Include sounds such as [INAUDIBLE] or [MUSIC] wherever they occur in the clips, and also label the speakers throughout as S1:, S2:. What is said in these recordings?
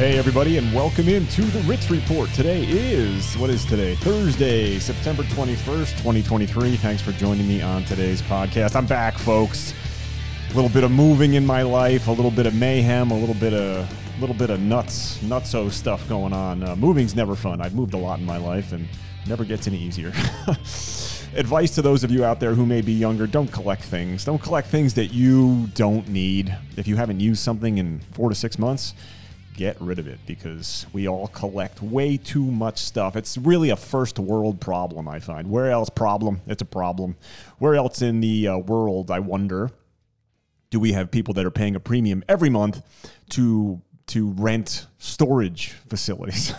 S1: Hey, everybody, and welcome into the Ritz Report. Today is, what is today? Thursday, September 21st, 2023. Thanks for joining me on today's podcast. I'm back, folks. A little bit of moving in my life, a little bit of mayhem, a little bit of little bit of nuts, nutso stuff going on. Uh, moving's never fun. I've moved a lot in my life and never gets any easier. [LAUGHS] Advice to those of you out there who may be younger don't collect things. Don't collect things that you don't need. If you haven't used something in four to six months, get rid of it because we all collect way too much stuff. It's really a first world problem, I find. Where else problem? It's a problem. Where else in the uh, world, I wonder, do we have people that are paying a premium every month to to rent storage facilities,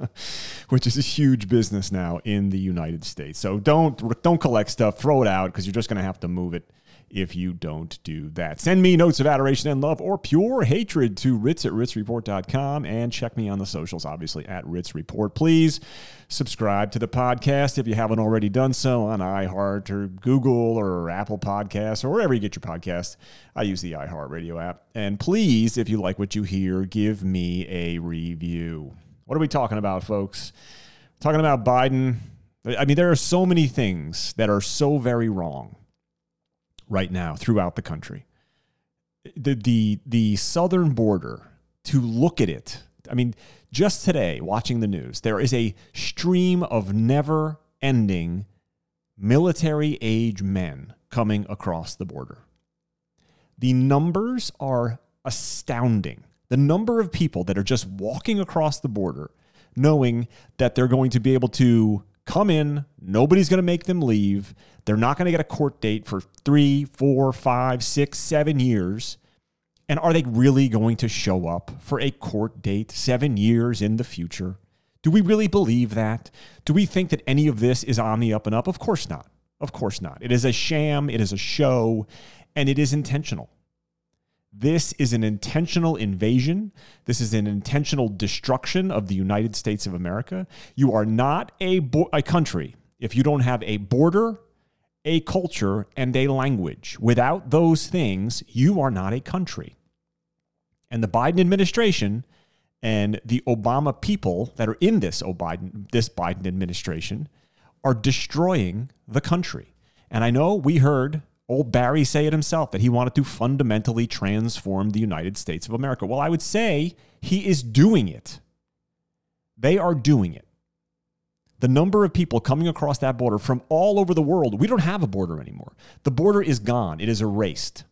S1: [LAUGHS] which is a huge business now in the United States. So don't don't collect stuff, throw it out because you're just going to have to move it if you don't do that. Send me notes of adoration and love or pure hatred to ritz at ritzreport.com and check me on the socials, obviously, at Ritz Report. Please subscribe to the podcast if you haven't already done so on iHeart or Google or Apple Podcasts or wherever you get your podcast. I use the iHeart Radio app. And please, if you like what you hear, give me a review. What are we talking about, folks? Talking about Biden. I mean, there are so many things that are so very wrong right now throughout the country. The, the, the southern border, to look at it, I mean, just today, watching the news, there is a stream of never ending military age men coming across the border. The numbers are astounding. The number of people that are just walking across the border knowing that they're going to be able to come in, nobody's going to make them leave, they're not going to get a court date for three, four, five, six, seven years. And are they really going to show up for a court date seven years in the future? Do we really believe that? Do we think that any of this is on the up and up? Of course not. Of course not. It is a sham, it is a show, and it is intentional. This is an intentional invasion. This is an intentional destruction of the United States of America. You are not a, bo- a country if you don't have a border a culture, and a language. Without those things, you are not a country. And the Biden administration and the Obama people that are in this Biden, this Biden administration are destroying the country. And I know we heard old Barry say it himself that he wanted to fundamentally transform the United States of America. Well, I would say he is doing it. They are doing it the number of people coming across that border from all over the world, we don't have a border anymore. The border is gone, it is erased.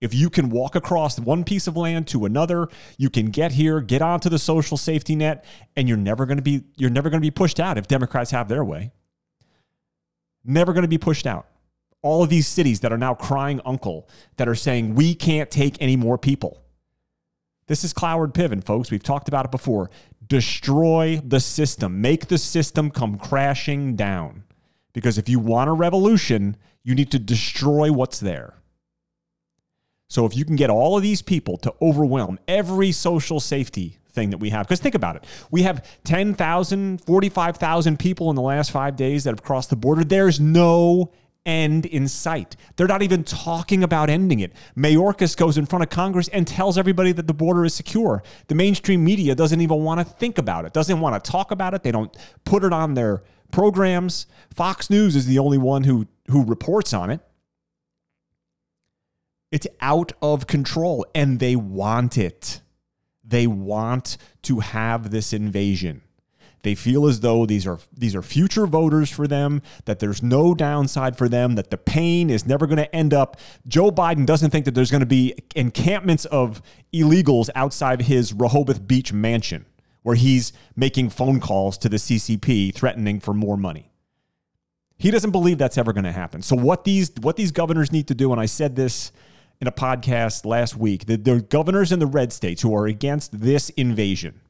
S1: If you can walk across one piece of land to another, you can get here, get onto the social safety net, and you're never going to be you're never going to be pushed out if Democrats have their way. Never going to be pushed out. All of these cities that are now crying uncle that are saying we can't take any more people. This is Cloward Piven, folks. We've talked about it before destroy the system, make the system come crashing down. Because if you want a revolution, you need to destroy what's there. So if you can get all of these people to overwhelm every social safety thing that we have, because think about it. We have 10,000, 45,000 people in the last five days that have crossed the border. There's no end in sight. They're not even talking about ending it. Mayorkas goes in front of Congress and tells everybody that the border is secure. The mainstream media doesn't even want to think about it, doesn't want to talk about it. They don't put it on their programs. Fox News is the only one who who reports on it. It's out of control and they want it. They want to have this invasion. They feel as though these are these are future voters for them, that there's no downside for them, that the pain is never going to end up. Joe Biden doesn't think that there's going to be encampments of illegals outside his Rehoboth Beach mansion where he's making phone calls to the CCP threatening for more money. He doesn't believe that's ever going to happen. So what these what these governors need to do and I said this in a podcast last week, the, the governors in the red states who are against this invasion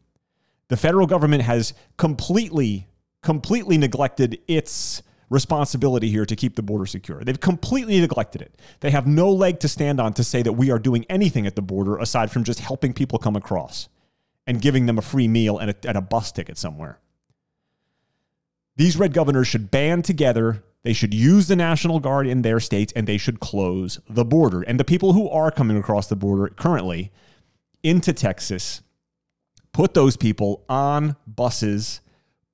S1: the federal government has completely, completely neglected its responsibility here to keep the border secure. They've completely neglected it. They have no leg to stand on to say that we are doing anything at the border aside from just helping people come across and giving them a free meal and a, and a bus ticket somewhere. These red governors should band together. They should use the National Guard in their states and they should close the border. And the people who are coming across the border currently into Texas Put those people on buses,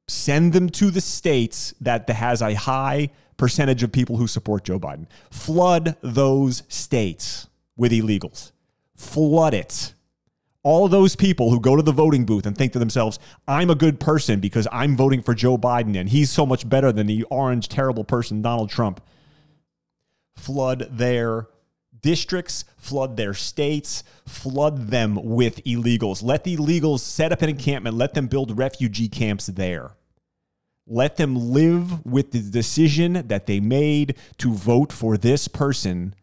S1: send them to the states that has a high percentage of people who support Joe Biden. Flood those states with illegals. Flood it. All those people who go to the voting booth and think to themselves, I'm a good person because I'm voting for Joe Biden and he's so much better than the orange, terrible person, Donald Trump. Flood their districts, flood their states, flood them with illegals. Let the illegals set up an encampment, let them build refugee camps there. Let them live with the decision that they made to vote for this person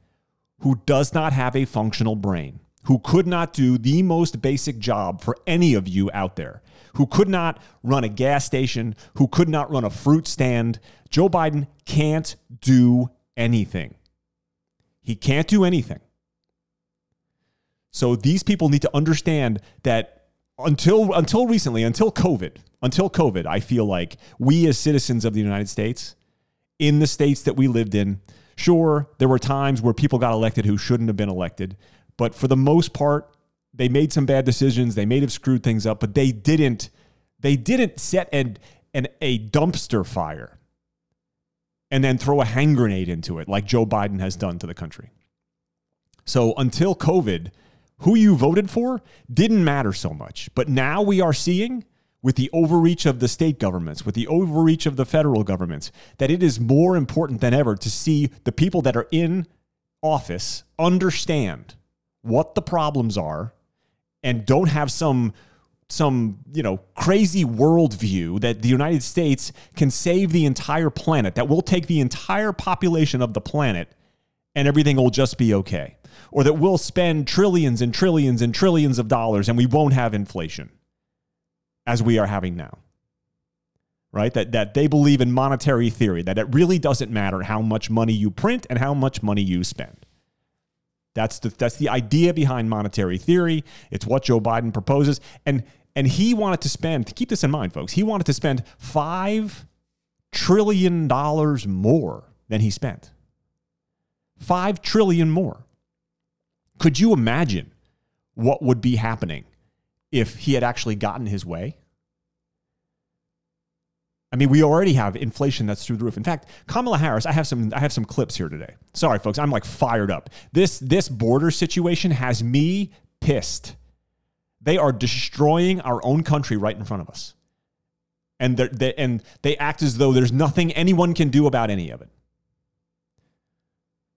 S1: who does not have a functional brain, who could not do the most basic job for any of you out there, who could not run a gas station, who could not run a fruit stand. Joe Biden can't do anything. He can't do anything. So these people need to understand that until until recently, until COVID, until COVID, I feel like we as citizens of the United States, in the states that we lived in, sure, there were times where people got elected who shouldn't have been elected, but for the most part, they made some bad decisions. They may have screwed things up, but they didn't. They didn't set an, an a dumpster fire and then throw a hand grenade into it like Joe Biden has done to the country. So until COVID, who you voted for didn't matter so much. But now we are seeing with the overreach of the state governments, with the overreach of the federal governments, that it is more important than ever to see the people that are in office understand what the problems are and don't have some some you know crazy worldview that the United States can save the entire planet, that we'll take the entire population of the planet and everything will just be okay, or that we'll spend trillions and trillions and trillions of dollars and we won't have inflation as we are having now. Right? That that they believe in monetary theory, that it really doesn't matter how much money you print and how much money you spend. That's the that's the idea behind monetary theory. It's what Joe Biden proposes. And and he wanted to spend, keep this in mind, folks, he wanted to spend $5 trillion more than he spent. 5 trillion more. Could you imagine what would be happening if he had actually gotten his way? I mean, we already have inflation that's through the roof. In fact, Kamala Harris, I have some I have some clips here today. Sorry folks, I'm like fired up. This this border situation has me pissed. They are destroying our own country right in front of us. And, they, and they act as though there's nothing anyone can do about any of it.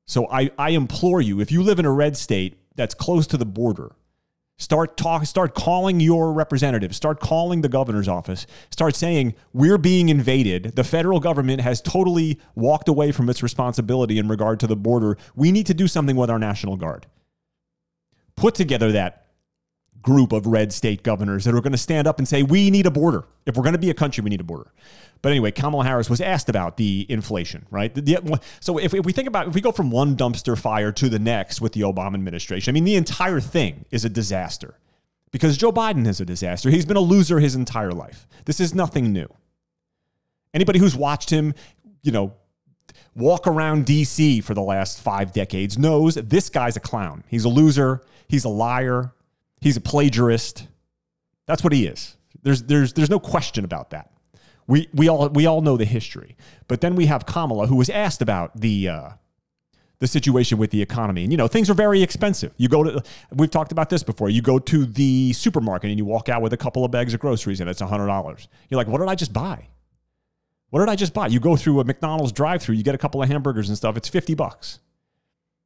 S1: So I, I implore you, if you live in a red state that's close to the border, start talk, start calling your representatives, start calling the governor's office, start saying we're being invaded. The federal government has totally walked away from its responsibility in regard to the border. We need to do something with our national guard. Put together that group of red state governors that are going to stand up and say, we need a border. If we're going to be a country, we need a border. But anyway, Kamala Harris was asked about the inflation, right? The, so if, if we think about, if we go from one dumpster fire to the next with the Obama administration, I mean, the entire thing is a disaster because Joe Biden is a disaster. He's been a loser his entire life. This is nothing new. Anybody who's watched him, you know, walk around DC for the last five decades knows this guy's a clown. He's a loser. He's a liar. He's a plagiarist. That's what he is. There's, there's, there's no question about that. We, we, all, we all know the history. But then we have Kamala, who was asked about the, uh, the situation with the economy. And, you know, things are very expensive. You go to, we've talked about this before. You go to the supermarket and you walk out with a couple of bags of groceries and it's $100. You're like, what did I just buy? What did I just buy? You go through a McDonald's drive through, you get a couple of hamburgers and stuff, it's 50 bucks.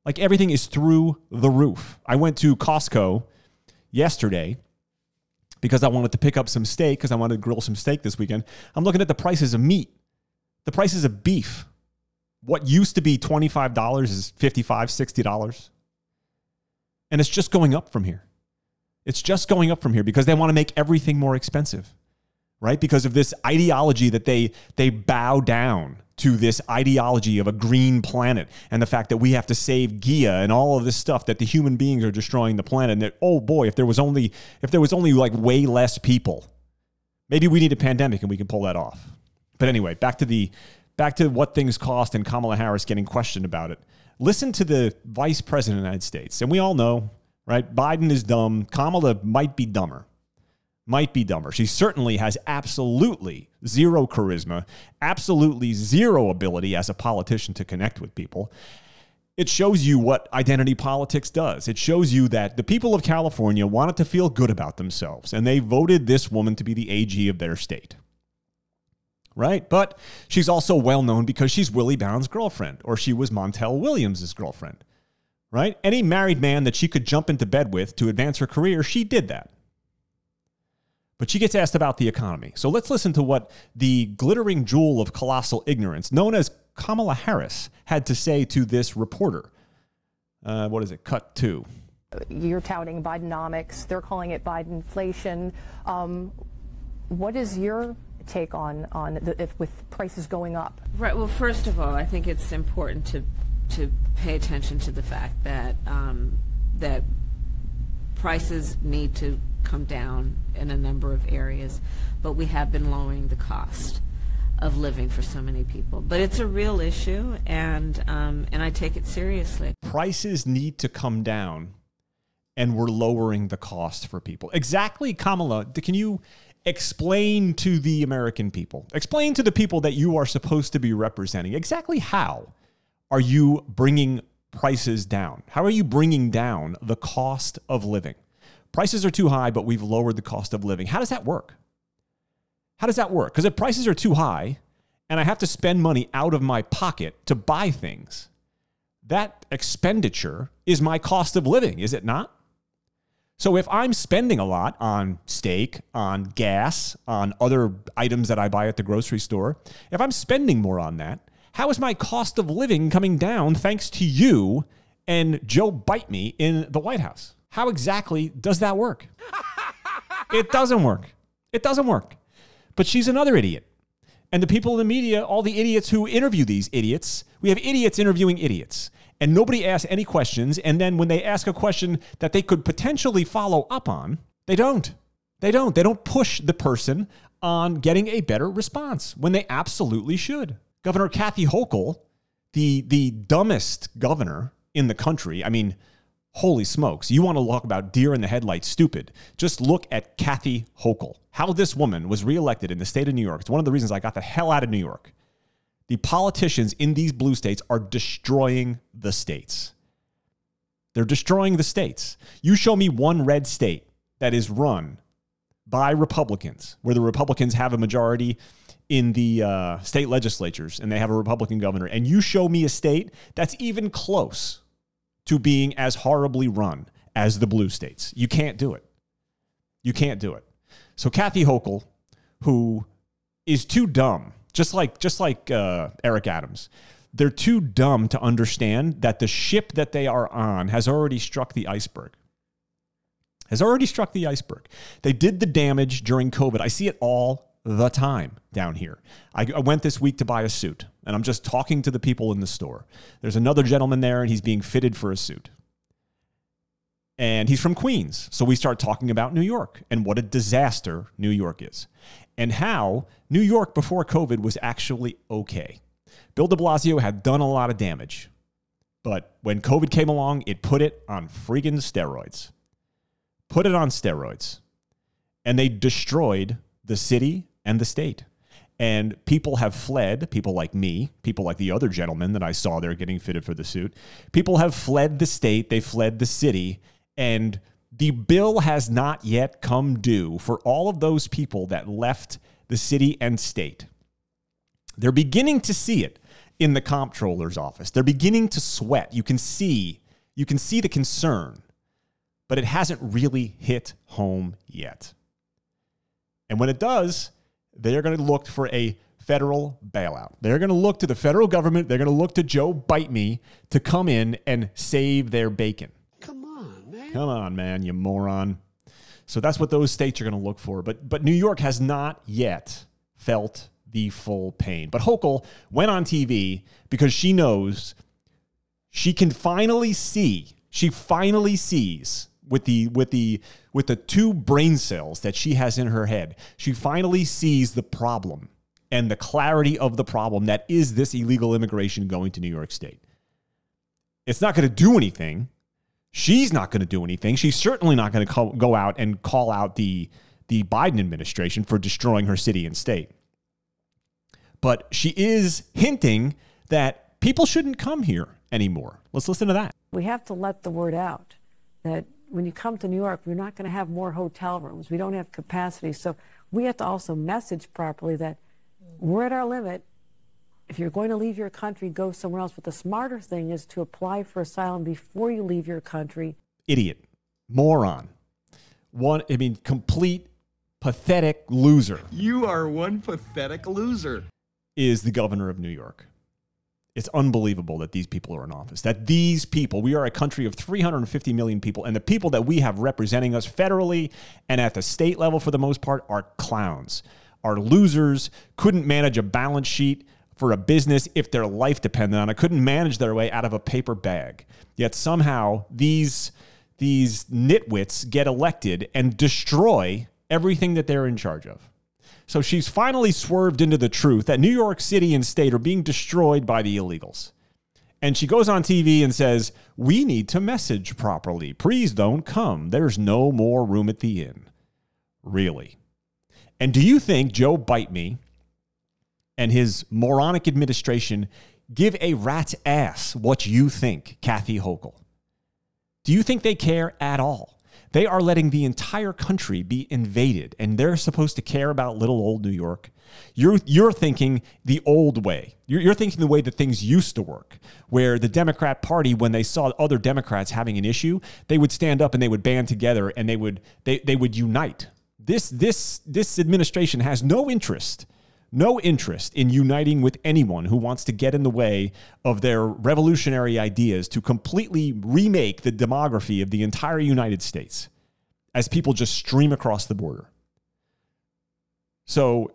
S1: Like everything is through the roof. I went to Costco yesterday because I wanted to pick up some steak because I wanted to grill some steak this weekend. I'm looking at the prices of meat, the prices of beef. What used to be $25 is $55, $60. And it's just going up from here. It's just going up from here because they want to make everything more expensive, right? Because of this ideology that they they bow down to this ideology of a green planet and the fact that we have to save Gaia and all of this stuff that the human beings are destroying the planet and that oh boy if there was only if there was only like way less people maybe we need a pandemic and we can pull that off. But anyway back to the back to what things cost and Kamala Harris getting questioned about it. Listen to the vice president of the United States and we all know right? Biden is dumb. Kamala might be dumber might be dumber. She certainly has absolutely zero charisma, absolutely zero ability as a politician to connect with people. It shows you what identity politics does. It shows you that the people of California wanted to feel good about themselves, and they voted this woman to be the AG of their state. Right? But she's also well known because she's Willie Brown's girlfriend, or she was Montel Williams' girlfriend. Right? Any married man that she could jump into bed with to advance her career, she did that. But she gets asked about the economy. So let's listen to what the glittering jewel of colossal ignorance, known as Kamala Harris, had to say to this reporter. Uh, what is it? Cut two.
S2: You're touting Bidenomics. They're calling it Bidenflation. Um, what is your take on on the, if, with prices going up?
S3: Right. Well, first of all, I think it's important to to pay attention to the fact that um, that prices need to come down in a number of areas, but we have been lowering the cost of living for so many people. But it's a real issue, and um, and I take it seriously.
S1: Prices need to come down, and we're lowering the cost for people. Exactly, Kamala. Can you explain to the American people, explain to the people that you are supposed to be representing, exactly how are you bringing prices down? How are you bringing down the cost of living? Prices are too high, but we've lowered the cost of living. How does that work? How does that work? Because if prices are too high and I have to spend money out of my pocket to buy things, that expenditure is my cost of living, is it not? So if I'm spending a lot on steak, on gas, on other items that I buy at the grocery store, if I'm spending more on that, how is my cost of living coming down thanks to you and Joe Bite Me in the White House? How exactly does that work? [LAUGHS] it doesn't work. It doesn't work. But she's another idiot. And the people in the media, all the idiots who interview these idiots, we have idiots interviewing idiots. And nobody asks any questions. And then when they ask a question that they could potentially follow up on, they don't. They don't. They don't push the person on getting a better response when they absolutely should. Governor Kathy Hochul, the, the dumbest governor in the country, I mean, Holy smokes. You want to talk about deer in the headlights stupid. Just look at Kathy Hochul. How this woman was reelected in the state of New York. It's one of the reasons I got the hell out of New York. The politicians in these blue states are destroying the states. They're destroying the states. You show me one red state that is run by Republicans, where the Republicans have a majority in the uh, state legislatures and they have a Republican governor, and you show me a state that's even close to being as horribly run as the blue states. You can't do it. You can't do it. So Kathy Hochul, who is too dumb, just like just like uh, Eric Adams, they're too dumb to understand that the ship that they are on has already struck the iceberg. Has already struck the iceberg. They did the damage during COVID. I see it all the time down here. I, I, went this week to buy a suit, and I'm just talking to the people in the store. There's another gentleman there, and he's being fitted for a suit. And he's from Queens. So we start talking about New York and what a disaster New York is, and how New York before COVID was actually okay. Bill de Blasio had done a lot of damage, but when COVID came along, it put it on freaking steroids. Put it on steroids. And they destroyed the city and the state. And people have fled, people like me, people like the other gentleman that I saw there getting fitted for the suit. People have fled the state, they fled the city, and the bill has not yet come due for all of those people that left the city and state. They're beginning to see it in the comptroller's office. They're beginning to sweat. You can see, you can see the concern, but it hasn't really hit home yet. And when it does, they're going to look for a federal bailout. They're going to look to the federal government, they're going to look to Joe Bite Me to come in and save their bacon.
S4: Come on, man.
S1: Come on, man, you moron. So that's what those states are going to look for. But but New York has not yet felt the full pain. But Hochul went on TV because she knows she can finally see, she finally sees with the with the with the two brain cells that she has in her head she finally sees the problem and the clarity of the problem that is this illegal immigration going to New York state it's not going to do anything she's not going to do anything she's certainly not going to go out and call out the the Biden administration for destroying her city and state. But she is hinting that people shouldn't come here anymore. Let's listen to that.
S4: We have to let the word out that when you come to New York, we're not going to have more hotel rooms. We don't have capacity. So we have to also message properly that we're at our limit. If you're going to leave your country, go somewhere else. But the smarter thing is to apply for asylum before you leave your country.
S1: Idiot, moron, one. I mean, complete pathetic loser.
S5: You are one pathetic loser.
S1: Is the governor of New York. It's unbelievable that these people are in office. That these people, we are a country of 350 million people, and the people that we have representing us federally and at the state level for the most part are clowns, are losers, couldn't manage a balance sheet for a business if their life depended on it, couldn't manage their way out of a paper bag. Yet somehow these these nitwits get elected and destroy everything that they're in charge of. So she's finally swerved into the truth that New York City and state are being destroyed by the illegals. And she goes on TV and says, We need to message properly. Please don't come. There's no more room at the inn. Really? And do you think Joe Bite Me and his moronic administration give a rat's ass what you think, Kathy Hochul? Do you think they care at all? They are letting the entire country be invaded, and they're supposed to care about little old New York. You're, you're thinking the old way. You're, you're thinking the way that things used to work, where the Democrat Party, when they saw other Democrats having an issue, they would stand up and they would band together and they would they, they would unite. This this this administration has no interest no interest in uniting with anyone who wants to get in the way of their revolutionary ideas to completely remake the demography of the entire United States as people just stream across the border. So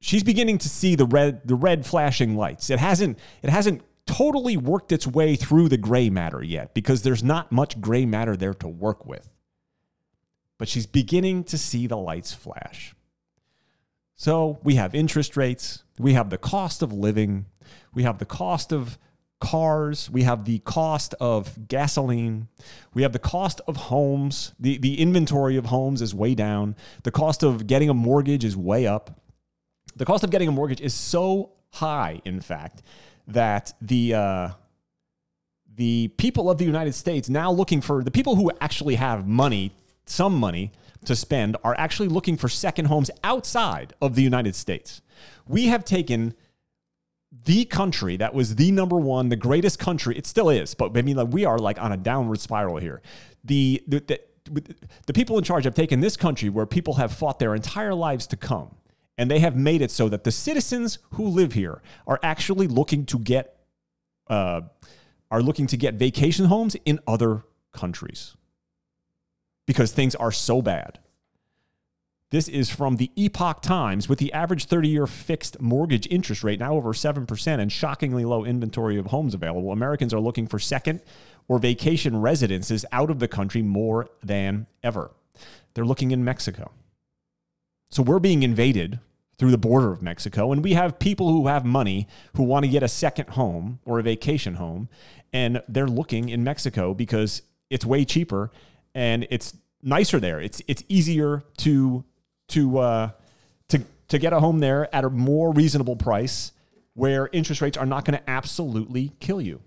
S1: she's beginning to see the red the red flashing lights. It hasn't it hasn't totally worked its way through the gray matter yet because there's not much gray matter there to work with. But she's beginning to see the lights flash. So we have interest rates, we have the cost of living, we have the cost of cars, we have the cost of gasoline, we have the cost of homes. The, the inventory of homes is way down, the cost of getting a mortgage is way up. The cost of getting a mortgage is so high, in fact, that the uh, the people of the United States now looking for the people who actually have money, some money, to spend are actually looking for second homes outside of the United States. We have taken the country that was the number one, the greatest country. It still is, but I mean, like we are like on a downward spiral here. The, the, the, the people in charge have taken this country where people have fought their entire lives to come, and they have made it so that the citizens who live here are actually looking to get uh, are looking to get vacation homes in other countries because things are so bad. This is from the Epoch Times with the average 30 year fixed mortgage interest rate now over 7% and shockingly low inventory of homes available. Americans are looking for second or vacation residences out of the country more than ever. They're looking in Mexico. So we're being invaded through the border of Mexico, and we have people who have money who want to get a second home or a vacation home, and they're looking in Mexico because it's way cheaper and it's nicer there. It's it's easier to to uh, to to get a home there at a more reasonable price where interest rates are not going to absolutely kill you.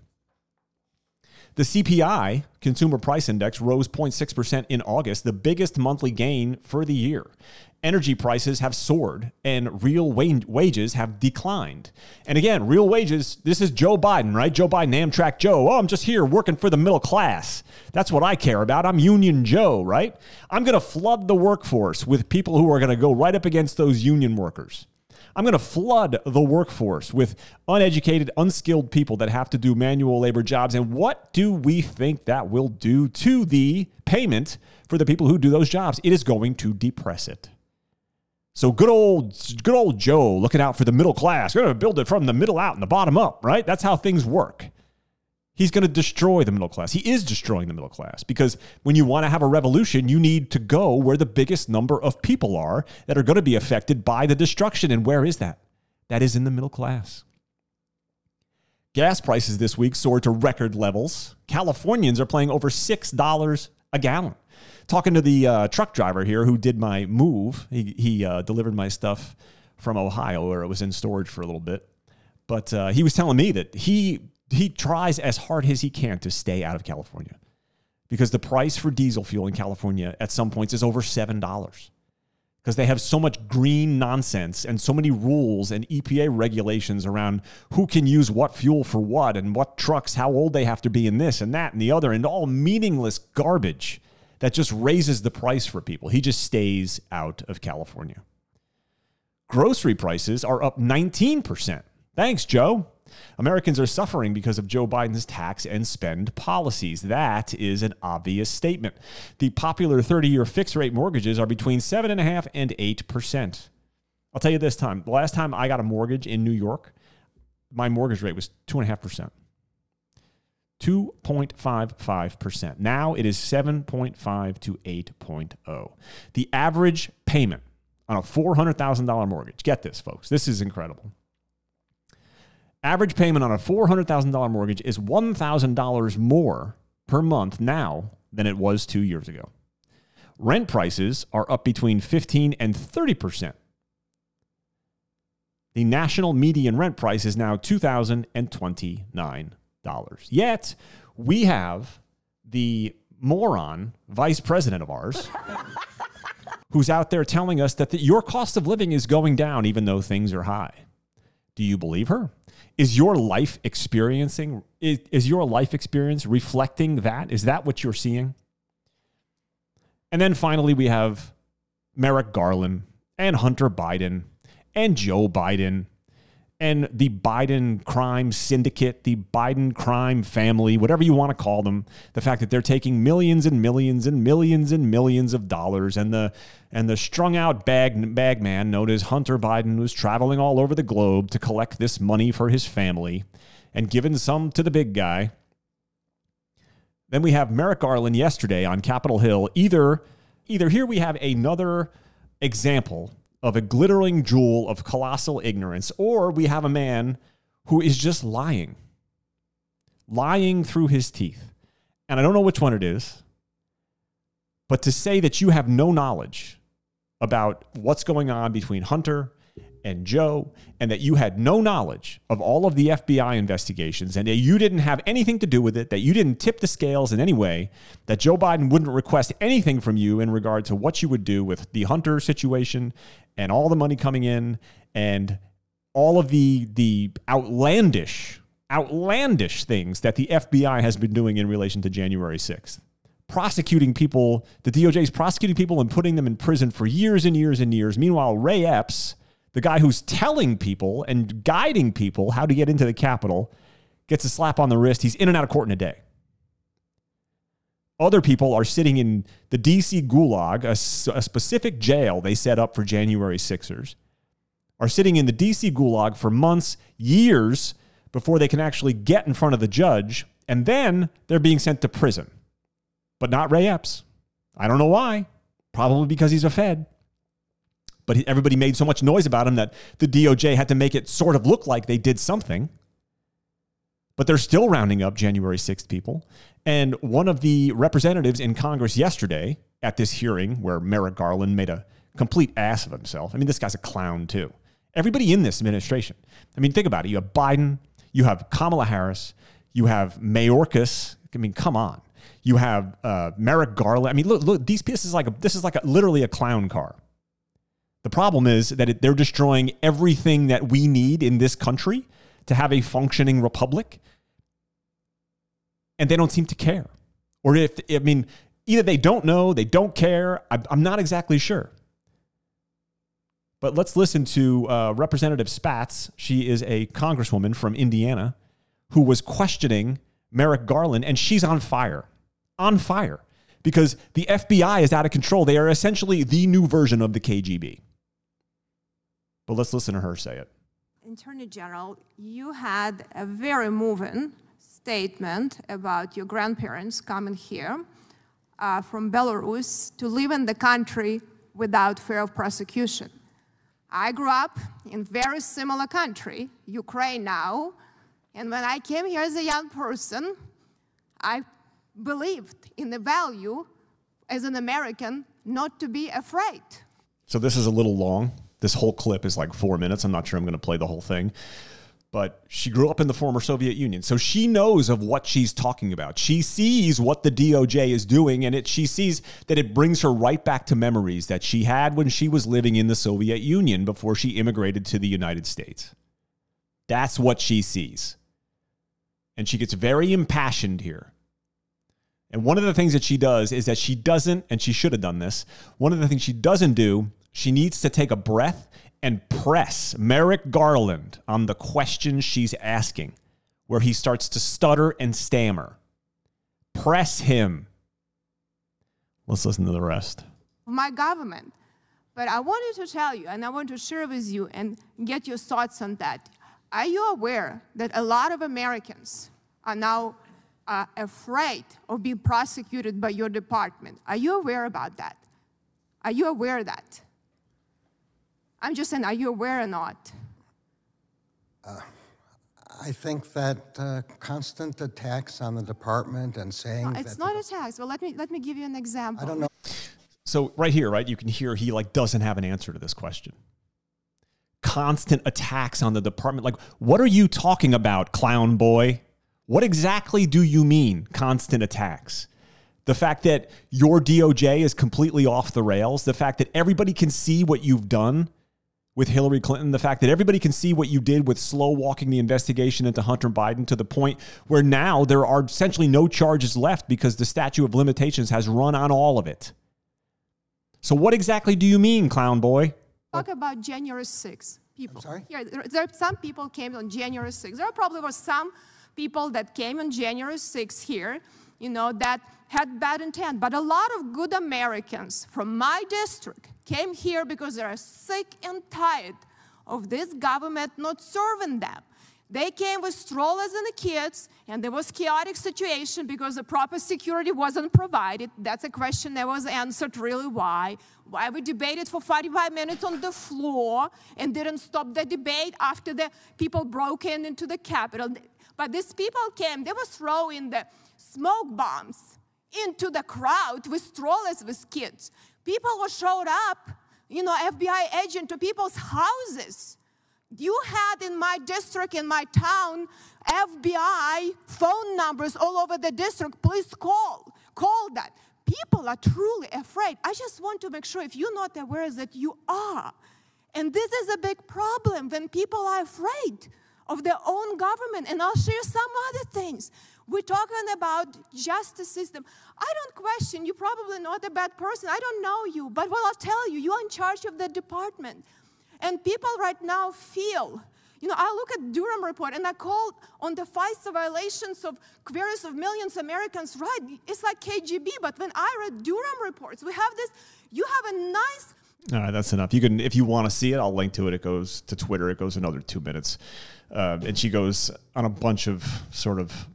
S1: The CPI, Consumer Price Index, rose 0.6% in August, the biggest monthly gain for the year energy prices have soared and real wages have declined. And again, real wages, this is Joe Biden, right? Joe Biden, Amtrak Joe. Oh, I'm just here working for the middle class. That's what I care about. I'm Union Joe, right? I'm going to flood the workforce with people who are going to go right up against those union workers. I'm going to flood the workforce with uneducated, unskilled people that have to do manual labor jobs. And what do we think that will do to the payment for the people who do those jobs? It is going to depress it. So good old, good old Joe looking out for the middle class. We're going to build it from the middle out and the bottom up, right? That's how things work. He's going to destroy the middle class. He is destroying the middle class because when you want to have a revolution, you need to go where the biggest number of people are that are going to be affected by the destruction. And where is that? That is in the middle class. Gas prices this week soared to record levels. Californians are paying over $6 a gallon. Talking to the uh, truck driver here who did my move. He, he uh, delivered my stuff from Ohio where it was in storage for a little bit. But uh, he was telling me that he he tries as hard as he can to stay out of California because the price for diesel fuel in California at some points is over seven dollars because they have so much green nonsense and so many rules and EPA regulations around who can use what fuel for what and what trucks, how old they have to be in this and that and the other, and all meaningless garbage that just raises the price for people. He just stays out of California. Grocery prices are up 19%. Thanks, Joe. Americans are suffering because of Joe Biden's tax and spend policies. That is an obvious statement. The popular 30 year fixed rate mortgages are between 7.5 and 8%. I'll tell you this time the last time I got a mortgage in New York, my mortgage rate was 2.5%. 2.55%. Now it is 7.5 to 8.0. The average payment on a $400,000 mortgage, get this, folks, this is incredible. Average payment on a $400,000 mortgage is $1,000 more per month now than it was two years ago. Rent prices are up between 15 and 30%. The national median rent price is now $2,029. Yet, we have the moron vice president of ours [LAUGHS] who's out there telling us that the, your cost of living is going down even though things are high. Do you believe her? Is your life experiencing is, is your life experience reflecting that? Is that what you're seeing? And then finally we have Merrick Garland and Hunter Biden and Joe Biden and the Biden crime syndicate, the Biden crime family, whatever you want to call them, the fact that they're taking millions and millions and millions and millions of dollars, and the and the strung out bag bag man known as Hunter Biden was traveling all over the globe to collect this money for his family, and giving some to the big guy. Then we have Merrick Garland yesterday on Capitol Hill. Either either here we have another example of a glittering jewel of colossal ignorance, or we have a man who is just lying, lying through his teeth. And I don't know which one it is, but to say that you have no knowledge about what's going on between Hunter and Joe, and that you had no knowledge of all of the FBI investigations, and that you didn't have anything to do with it, that you didn't tip the scales in any way, that Joe Biden wouldn't request anything from you in regard to what you would do with the Hunter situation and all the money coming in and all of the the outlandish outlandish things that the FBI has been doing in relation to January 6th. Prosecuting people, the DOJ is prosecuting people and putting them in prison for years and years and years. Meanwhile, Ray Epps, the guy who's telling people and guiding people how to get into the Capitol, gets a slap on the wrist. He's in and out of court in a day. Other people are sitting in the DC gulag, a, a specific jail they set up for January Sixers, are sitting in the DC gulag for months, years before they can actually get in front of the judge, and then they're being sent to prison. But not Ray Epps. I don't know why. Probably because he's a Fed. But everybody made so much noise about him that the DOJ had to make it sort of look like they did something. But they're still rounding up January 6th people. And one of the representatives in Congress yesterday at this hearing where Merrick Garland made a complete ass of himself. I mean, this guy's a clown too. Everybody in this administration. I mean, think about it. You have Biden, you have Kamala Harris, you have Mayorkas. I mean, come on. You have uh, Merrick Garland. I mean, look, look. These pieces like a, this is like a, literally a clown car. The problem is that it, they're destroying everything that we need in this country to have a functioning republic and they don't seem to care. Or if, I mean, either they don't know, they don't care. I'm not exactly sure. But let's listen to uh, Representative Spartz. She is a congresswoman from Indiana who was questioning Merrick Garland, and she's on fire. On fire. Because the FBI is out of control. They are essentially the new version of the KGB. But let's listen to her say it.
S6: Attorney General, you had a very moving statement about your grandparents coming here uh, from Belarus to live in the country without fear of prosecution. I grew up in very similar country, Ukraine now, and when I came here as a young person, I believed in the value as an American not to be afraid.
S1: So this is a little long. This whole clip is like four minutes. I'm not sure I'm going to play the whole thing. But she grew up in the former Soviet Union. So she knows of what she's talking about. She sees what the DOJ is doing, and it she sees that it brings her right back to memories that she had when she was living in the Soviet Union before she immigrated to the United States. That's what she sees. And she gets very impassioned here. And one of the things that she does is that she doesn't, and she should have done this, one of the things she doesn't do, she needs to take a breath and press Merrick Garland on the questions she's asking, where he starts to stutter and stammer. Press him. Let's listen to the rest.
S6: My government. But I wanted to tell you, and I want to share with you and get your thoughts on that. Are you aware that a lot of Americans are now uh, afraid of being prosecuted by your department? Are you aware about that? Are you aware of that? I'm just saying, are you aware or not?
S7: I think that uh, constant attacks on the department and saying
S6: It's
S7: that
S6: not a tax. Well, let me let me give you an example.
S7: I don't know.
S1: So right here, right, you can hear he like doesn't have an answer to this question. Constant attacks on the department. Like, what are you talking about, clown boy? What exactly do you mean, constant attacks? The fact that your DOJ is completely off the rails, the fact that everybody can see what you've done with Hillary Clinton, the fact that everybody can see what you did with slow walking the investigation into Hunter Biden to the point where now there are essentially no charges left because the statute of limitations has run on all of it. So, what exactly do you mean, clown boy?
S6: Talk about January 6th. People.
S7: sorry?
S6: Here, there, there are some people came on January 6th. There probably were some people that came on January 6th here, you know, that had bad intent. But a lot of good Americans from my district came here because they are sick and tired of this government not serving them. They came with strollers and the kids, and there was chaotic situation because the proper security wasn't provided. That's a question that was answered really why. Why we debated for 45 minutes on the floor and didn't stop the debate after the people broke in into the Capitol. But these people came, they were throwing the smoke bombs into the crowd with strollers with kids. People were showed up, you know, FBI agent to people's houses. You had in my district, in my town, FBI phone numbers all over the district. Please call. Call that. People are truly afraid. I just want to make sure if you're not aware that you are. And this is a big problem when people are afraid of their own government. And I'll share some other things. We're talking about justice system. I don't question, you're probably not a bad person. I don't know you, but what I'll tell you, you're in charge of the department. And people right now feel, you know, I look at Durham report and I call on the FISA violations of queries of millions of Americans, right? It's like KGB, but when I read Durham reports, we have this, you have a nice
S1: All right, that's enough. You can, if you want to see it, I'll link to it. It goes to Twitter. It goes another two minutes, uh, and she goes on a bunch of sort of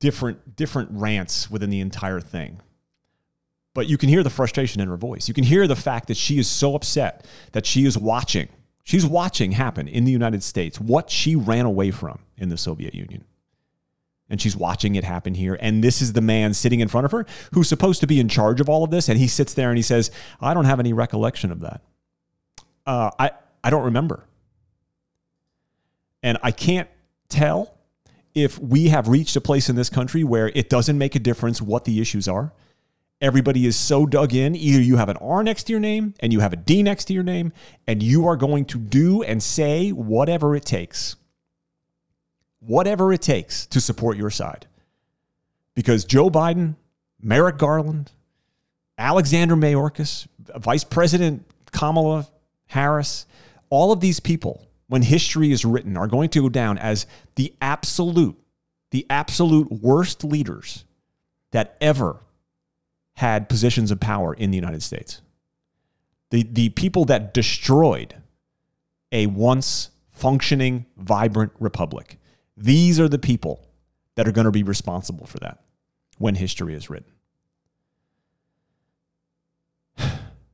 S1: different different rants within the entire thing. But you can hear the frustration in her voice. You can hear the fact that she is so upset that she is watching. She's watching happen in the United States what she ran away from in the Soviet Union. And she's watching it happen here. And this is the man sitting in front of her who's supposed to be in charge of all of this. And he sits there and he says, I don't have any recollection of that. Uh, I, I don't remember. And I can't tell if we have reached a place in this country where it doesn't make a difference what the issues are. Everybody is so dug in. Either you have an R next to your name and you have a D next to your name, and you are going to do and say whatever it takes. Whatever it takes to support your side. Because Joe Biden, Merrick Garland, Alexander Mayorkas, Vice President Kamala Harris, all of these people, when history is written, are going to go down as the absolute, the absolute worst leaders that ever had positions of power in the United States. The, the people that destroyed a once functioning, vibrant republic. These are the people that are going to be responsible for that when history is written.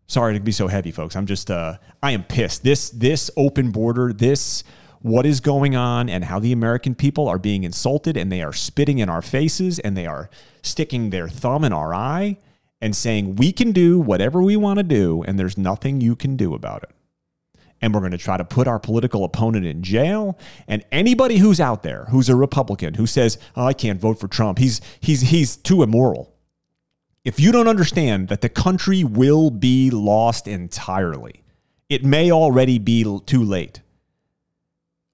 S1: Sorry to be so heavy, folks. I'm just, uh, I am pissed. This, this open border, this, what is going on, and how the American people are being insulted, and they are spitting in our faces, and they are sticking their thumb in our eye, and saying we can do whatever we want to do and there's nothing you can do about it. And we're going to try to put our political opponent in jail. And anybody who's out there who's a Republican who says, oh, I can't vote for Trump, he's, he's, he's too immoral. If you don't understand that the country will be lost entirely, it may already be too late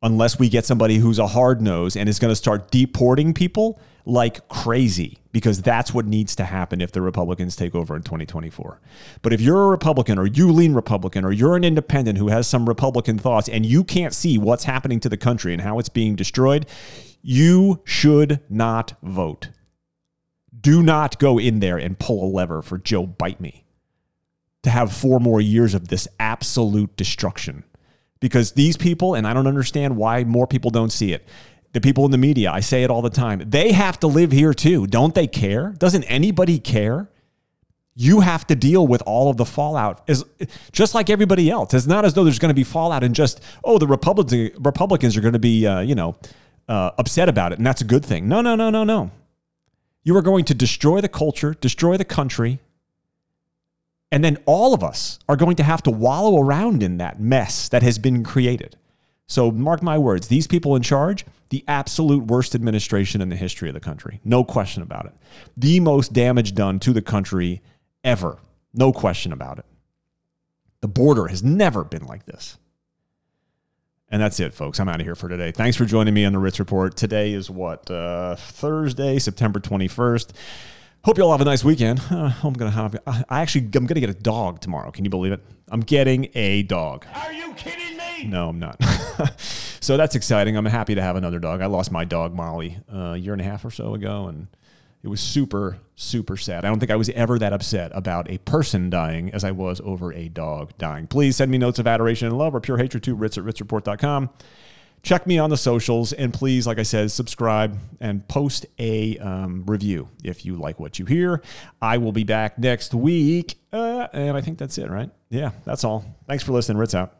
S1: unless we get somebody who's a hard nose and is going to start deporting people like crazy because that's what needs to happen if the Republicans take over in 2024. But if you're a Republican or you lean Republican or you're an independent who has some Republican thoughts and you can't see what's happening to the country and how it's being destroyed, you should not vote. Do not go in there and pull a lever for Joe Bite Me to have four more years of this absolute destruction because these people, and I don't understand why more people don't see it. The people in the media, I say it all the time, they have to live here too. Don't they care? Doesn't anybody care? You have to deal with all of the fallout as just like everybody else. It's not as though there's going to be fallout and just oh the Republicans Republicans are going to be uh, you know uh, upset about it and that's a good thing. No no no no no. You are going to destroy the culture, destroy the country, and then all of us are going to have to wallow around in that mess that has been created. So, mark my words, these people in charge, the absolute worst administration in the history of the country. No question about it. The most damage done to the country ever. No question about it. The border has never been like this. And that's it, folks. I'm out of here for today. Thanks for joining me on the Ritz Report. Today is what? Uh, Thursday, September 21st. Hope you all have a nice weekend. Uh, I'm gonna have. I actually, I'm gonna get a dog tomorrow. Can you believe it? I'm getting a dog.
S5: Are you kidding me?
S1: No, I'm not. [LAUGHS] so that's exciting. I'm happy to have another dog. I lost my dog Molly uh, a year and a half or so ago, and it was super, super sad. I don't think I was ever that upset about a person dying as I was over a dog dying. Please send me notes of adoration and love or pure hatred to ritz at ritzreport.com check me on the socials and please like i said subscribe and post a um, review if you like what you hear. I will be back next week uh, and i think that's it right? Yeah that's all. Thanks for listening. Ritz out